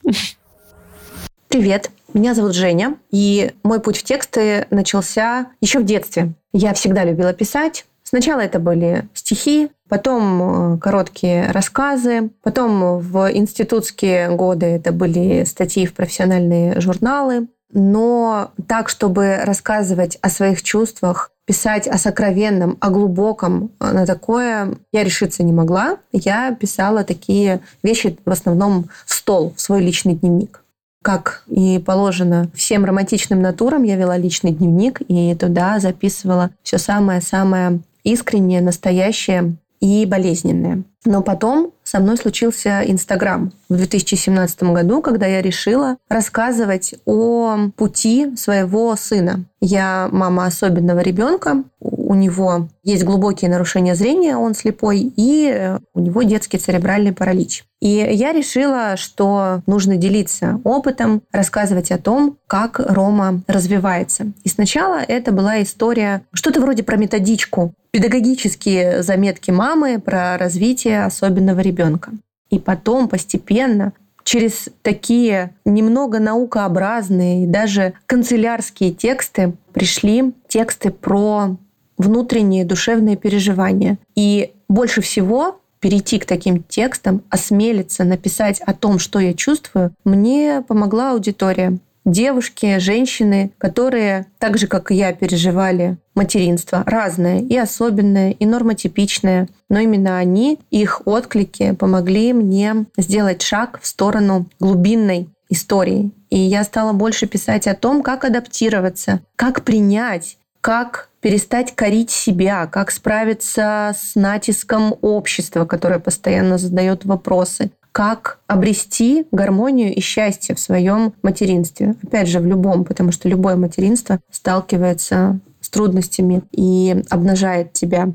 *laughs* Привет, меня зовут Женя, и мой путь в тексты начался еще в детстве. Я всегда любила писать, Сначала это были стихи, потом э, короткие рассказы, потом в институтские годы это были статьи в профессиональные журналы. Но так, чтобы рассказывать о своих чувствах, писать о сокровенном, о глубоком, э, на такое я решиться не могла. Я писала такие вещи в основном в стол, в свой личный дневник. Как и положено всем романтичным натурам, я вела личный дневник и туда записывала все самое-самое искреннее, настоящее и болезненное. Но потом со мной случился Инстаграм в 2017 году, когда я решила рассказывать о пути своего сына. Я мама особенного ребенка, у него есть глубокие нарушения зрения, он слепой, и у него детский церебральный паралич. И я решила, что нужно делиться опытом, рассказывать о том, как Рома развивается. И сначала это была история, что-то вроде про методичку, педагогические заметки мамы про развитие особенного ребенка. И потом постепенно через такие немного наукообразные и даже канцелярские тексты пришли тексты про внутренние душевные переживания. И больше всего перейти к таким текстам, осмелиться написать о том, что я чувствую, мне помогла аудитория. Девушки, женщины, которые так же, как и я, переживали материнство, разное и особенное, и нормотипичное. Но именно они, их отклики помогли мне сделать шаг в сторону глубинной истории. И я стала больше писать о том, как адаптироваться, как принять, как перестать корить себя, как справиться с натиском общества, которое постоянно задает вопросы, как обрести гармонию и счастье в своем материнстве. Опять же, в любом, потому что любое материнство сталкивается с трудностями и обнажает тебя.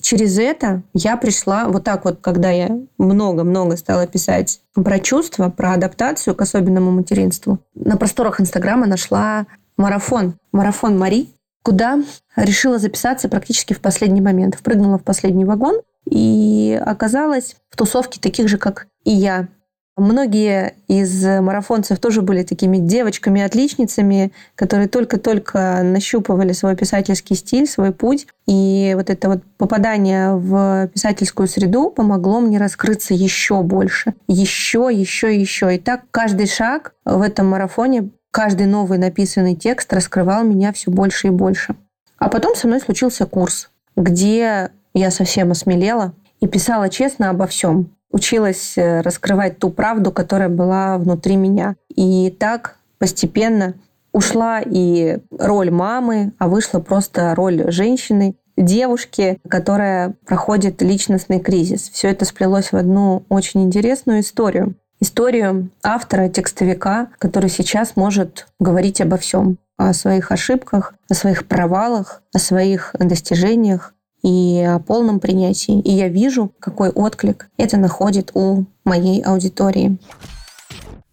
Через это я пришла, вот так вот, когда я много-много стала писать про чувства, про адаптацию к особенному материнству, на просторах Инстаграма нашла марафон. Марафон Мари, куда решила записаться практически в последний момент. Впрыгнула в последний вагон и оказалась в тусовке таких же, как и я. Многие из марафонцев тоже были такими девочками-отличницами, которые только-только нащупывали свой писательский стиль, свой путь. И вот это вот попадание в писательскую среду помогло мне раскрыться еще больше. Еще, еще, еще. И так каждый шаг в этом марафоне каждый новый написанный текст раскрывал меня все больше и больше. А потом со мной случился курс, где я совсем осмелела и писала честно обо всем. Училась э, раскрывать ту правду, которая была внутри меня. И так постепенно ушла и роль мамы, а вышла просто роль женщины, девушки, которая проходит личностный кризис. Все это сплелось в одну очень интересную историю. Историю автора, текстовика, который сейчас может говорить обо всем. О своих ошибках, о своих провалах, о своих достижениях и о полном принятии. И я вижу, какой отклик это находит у моей аудитории.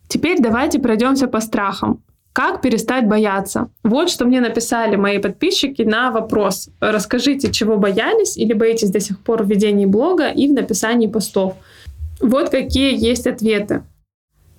Теперь давайте пройдемся по страхам. Как перестать бояться? Вот что мне написали мои подписчики на вопрос. Расскажите, чего боялись или боитесь до сих пор в ведении блога и в написании постов. Вот какие есть ответы.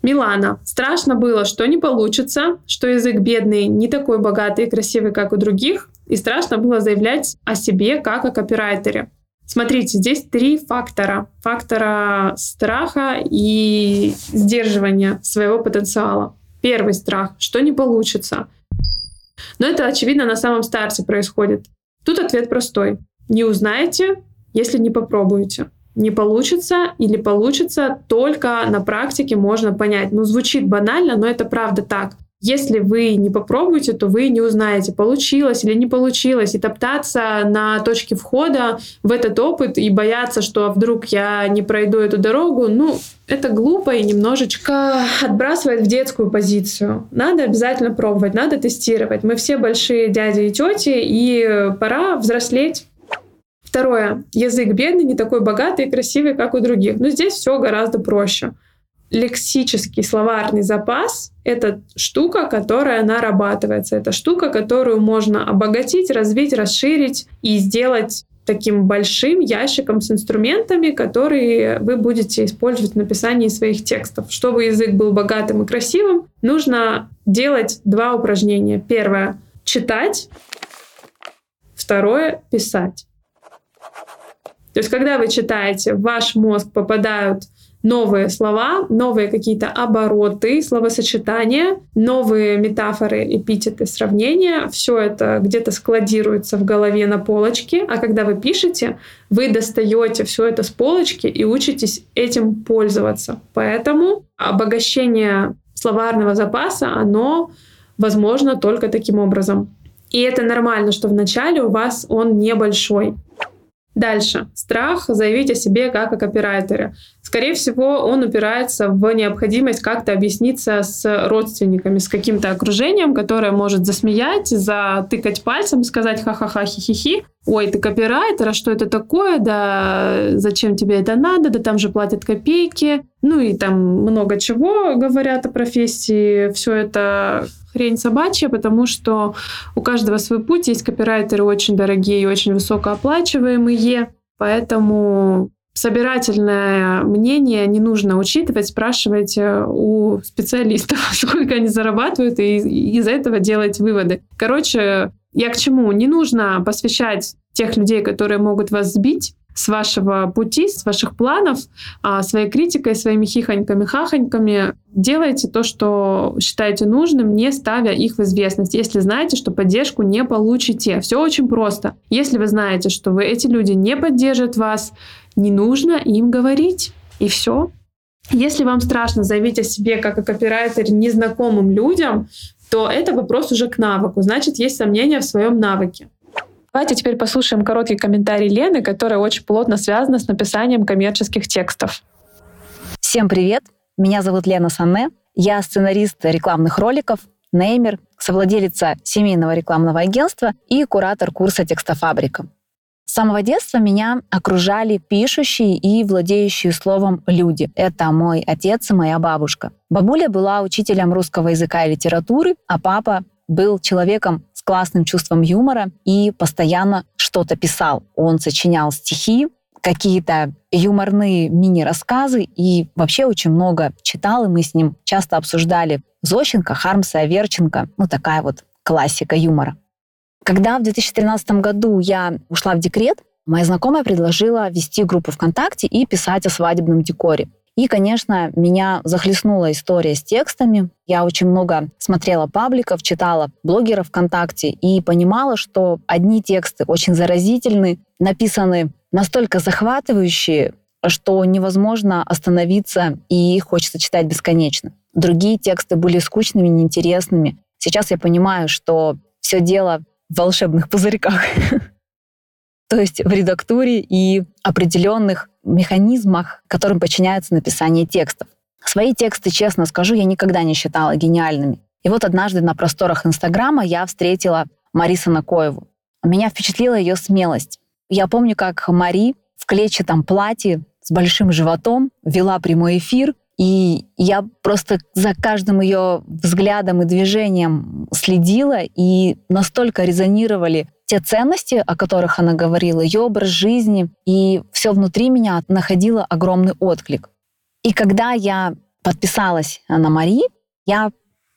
Милана. Страшно было, что не получится, что язык бедный, не такой богатый и красивый, как у других, и страшно было заявлять о себе как о копирайтере. Смотрите, здесь три фактора. Фактора страха и сдерживания своего потенциала. Первый страх, что не получится. Но это, очевидно, на самом старте происходит. Тут ответ простой. Не узнаете, если не попробуете. Не получится или получится, только на практике можно понять. Ну, звучит банально, но это правда так. Если вы не попробуете, то вы не узнаете, получилось или не получилось. И топтаться на точке входа в этот опыт и бояться, что вдруг я не пройду эту дорогу, ну, это глупо и немножечко отбрасывает в детскую позицию. Надо обязательно пробовать, надо тестировать. Мы все большие дяди и тети, и пора взрослеть. Второе. Язык бедный, не такой богатый и красивый, как у других. Но здесь все гораздо проще лексический словарный запас — это штука, которая нарабатывается. Это штука, которую можно обогатить, развить, расширить и сделать таким большим ящиком с инструментами, которые вы будете использовать в написании своих текстов. Чтобы язык был богатым и красивым, нужно делать два упражнения. Первое — читать. Второе — писать. То есть, когда вы читаете, в ваш мозг попадают новые слова, новые какие-то обороты, словосочетания, новые метафоры, эпитеты, сравнения. Все это где-то складируется в голове на полочке, а когда вы пишете, вы достаете все это с полочки и учитесь этим пользоваться. Поэтому обогащение словарного запаса, оно возможно только таким образом. И это нормально, что вначале у вас он небольшой. Дальше. Страх заявить о себе как о копирайтере. Скорее всего, он упирается в необходимость как-то объясниться с родственниками, с каким-то окружением, которое может засмеять, затыкать пальцем, сказать ха-ха-ха, хи-хи-хи. Ой, ты копирайтер, а что это такое? Да зачем тебе это надо? Да там же платят копейки. Ну и там много чего говорят о профессии. Все это хрень собачья, потому что у каждого свой путь. Есть копирайтеры очень дорогие и очень высокооплачиваемые, поэтому собирательное мнение не нужно учитывать, спрашивать у специалистов, *laughs* сколько они зарабатывают, и из этого делать выводы. Короче, я к чему? Не нужно посвящать тех людей, которые могут вас сбить, с вашего пути, с ваших планов, а, своей критикой, своими хихоньками, хахоньками. Делайте то, что считаете нужным, не ставя их в известность, если знаете, что поддержку не получите. Все очень просто. Если вы знаете, что вы, эти люди не поддержат вас, не нужно им говорить. И все. Если вам страшно заявить о себе как о копирайтере незнакомым людям, то это вопрос уже к навыку. Значит, есть сомнения в своем навыке. Давайте теперь послушаем короткий комментарий Лены, которая очень плотно связана с написанием коммерческих текстов. Всем привет! Меня зовут Лена Санне. Я сценарист рекламных роликов, неймер, совладелица семейного рекламного агентства и куратор курса «Текстофабрика». С самого детства меня окружали пишущие и владеющие словом люди. Это мой отец и моя бабушка. Бабуля была учителем русского языка и литературы, а папа был человеком классным чувством юмора и постоянно что-то писал. Он сочинял стихи, какие-то юморные мини-рассказы и вообще очень много читал, и мы с ним часто обсуждали Зощенко, Хармса, Аверченко. Ну, такая вот классика юмора. Когда в 2013 году я ушла в декрет, моя знакомая предложила вести группу ВКонтакте и писать о свадебном декоре. И, конечно, меня захлестнула история с текстами. Я очень много смотрела пабликов, читала блогеров ВКонтакте и понимала, что одни тексты очень заразительны, написаны настолько захватывающие, что невозможно остановиться и их хочется читать бесконечно. Другие тексты были скучными, неинтересными. Сейчас я понимаю, что все дело в волшебных пузырьках. *laughs* То есть в редактуре и определенных механизмах, которым подчиняется написание текстов. Свои тексты, честно скажу, я никогда не считала гениальными. И вот однажды на просторах Инстаграма я встретила Мариса Накоеву. Меня впечатлила ее смелость. Я помню, как Мари в клетчатом платье с большим животом вела прямой эфир, и я просто за каждым ее взглядом и движением следила, и настолько резонировали те ценности, о которых она говорила, ее образ жизни, и все внутри меня находило огромный отклик. И когда я подписалась на Мари, я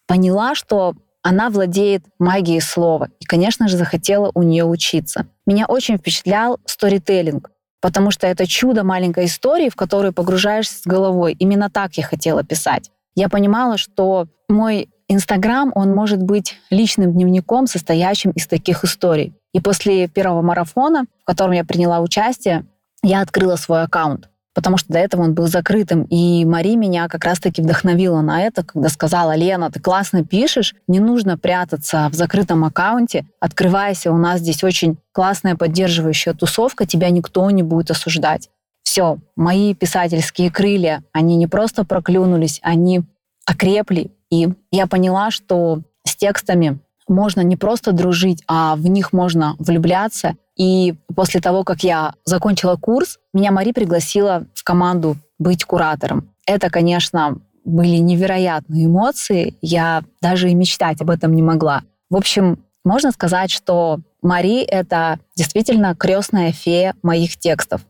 поняла, что она владеет магией слова. И, конечно же, захотела у нее учиться. Меня очень впечатлял сторителлинг, потому что это чудо маленькой истории, в которую погружаешься с головой. Именно так я хотела писать. Я понимала, что мой Инстаграм, он может быть личным дневником, состоящим из таких историй. И после первого марафона, в котором я приняла участие, я открыла свой аккаунт потому что до этого он был закрытым. И Мари меня как раз-таки вдохновила на это, когда сказала, Лена, ты классно пишешь, не нужно прятаться в закрытом аккаунте, открывайся, у нас здесь очень классная поддерживающая тусовка, тебя никто не будет осуждать. Все, мои писательские крылья, они не просто проклюнулись, они окрепли. И я поняла, что с текстами можно не просто дружить, а в них можно влюбляться. И после того, как я закончила курс, меня Мари пригласила в команду быть куратором. Это, конечно, были невероятные эмоции. Я даже и мечтать об этом не могла. В общем, можно сказать, что Мари — это действительно крестная фея моих текстов.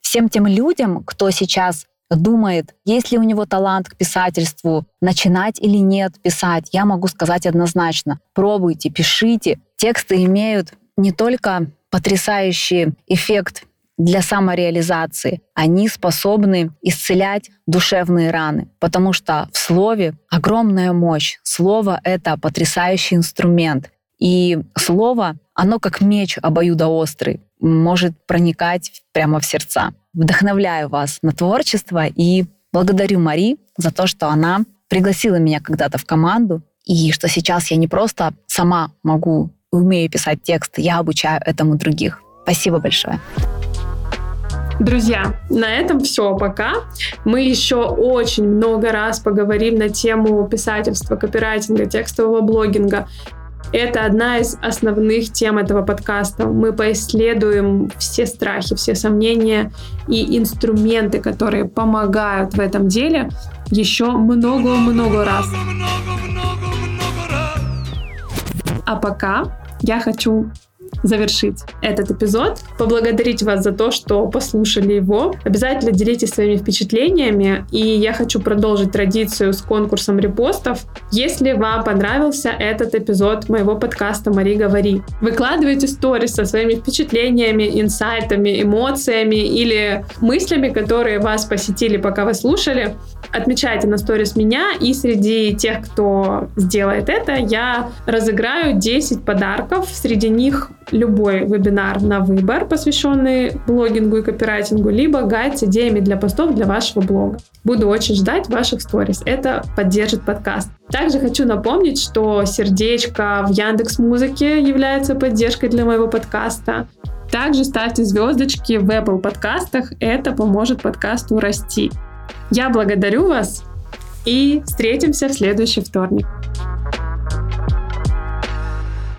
Всем тем людям, кто сейчас думает, есть ли у него талант к писательству, начинать или нет писать, я могу сказать однозначно. Пробуйте, пишите. Тексты имеют не только потрясающий эффект для самореализации. Они способны исцелять душевные раны, потому что в слове огромная мощь. Слово — это потрясающий инструмент. И слово, оно как меч обоюдоострый, может проникать прямо в сердца. Вдохновляю вас на творчество и благодарю Мари за то, что она пригласила меня когда-то в команду, и что сейчас я не просто сама могу, умею писать текст, я обучаю этому других. Спасибо большое. Друзья, на этом все пока. Мы еще очень много раз поговорим на тему писательства, копирайтинга, текстового блогинга. Это одна из основных тем этого подкаста. Мы поисследуем все страхи, все сомнения и инструменты, которые помогают в этом деле еще много-много раз. А пока я хочу завершить этот эпизод, поблагодарить вас за то, что послушали его. Обязательно делитесь своими впечатлениями, и я хочу продолжить традицию с конкурсом репостов. Если вам понравился этот эпизод моего подкаста «Мари, говори», выкладывайте сторис со своими впечатлениями, инсайтами, эмоциями или мыслями, которые вас посетили, пока вы слушали. Отмечайте на сторис меня, и среди тех, кто сделает это, я разыграю 10 подарков. Среди них любой вебинар на выбор, посвященный блогингу и копирайтингу, либо гайд с идеями для постов для вашего блога. Буду очень ждать ваших сторис. Это поддержит подкаст. Также хочу напомнить, что сердечко в Яндекс Музыке является поддержкой для моего подкаста. Также ставьте звездочки в Apple подкастах, это поможет подкасту расти. Я благодарю вас и встретимся в следующий вторник.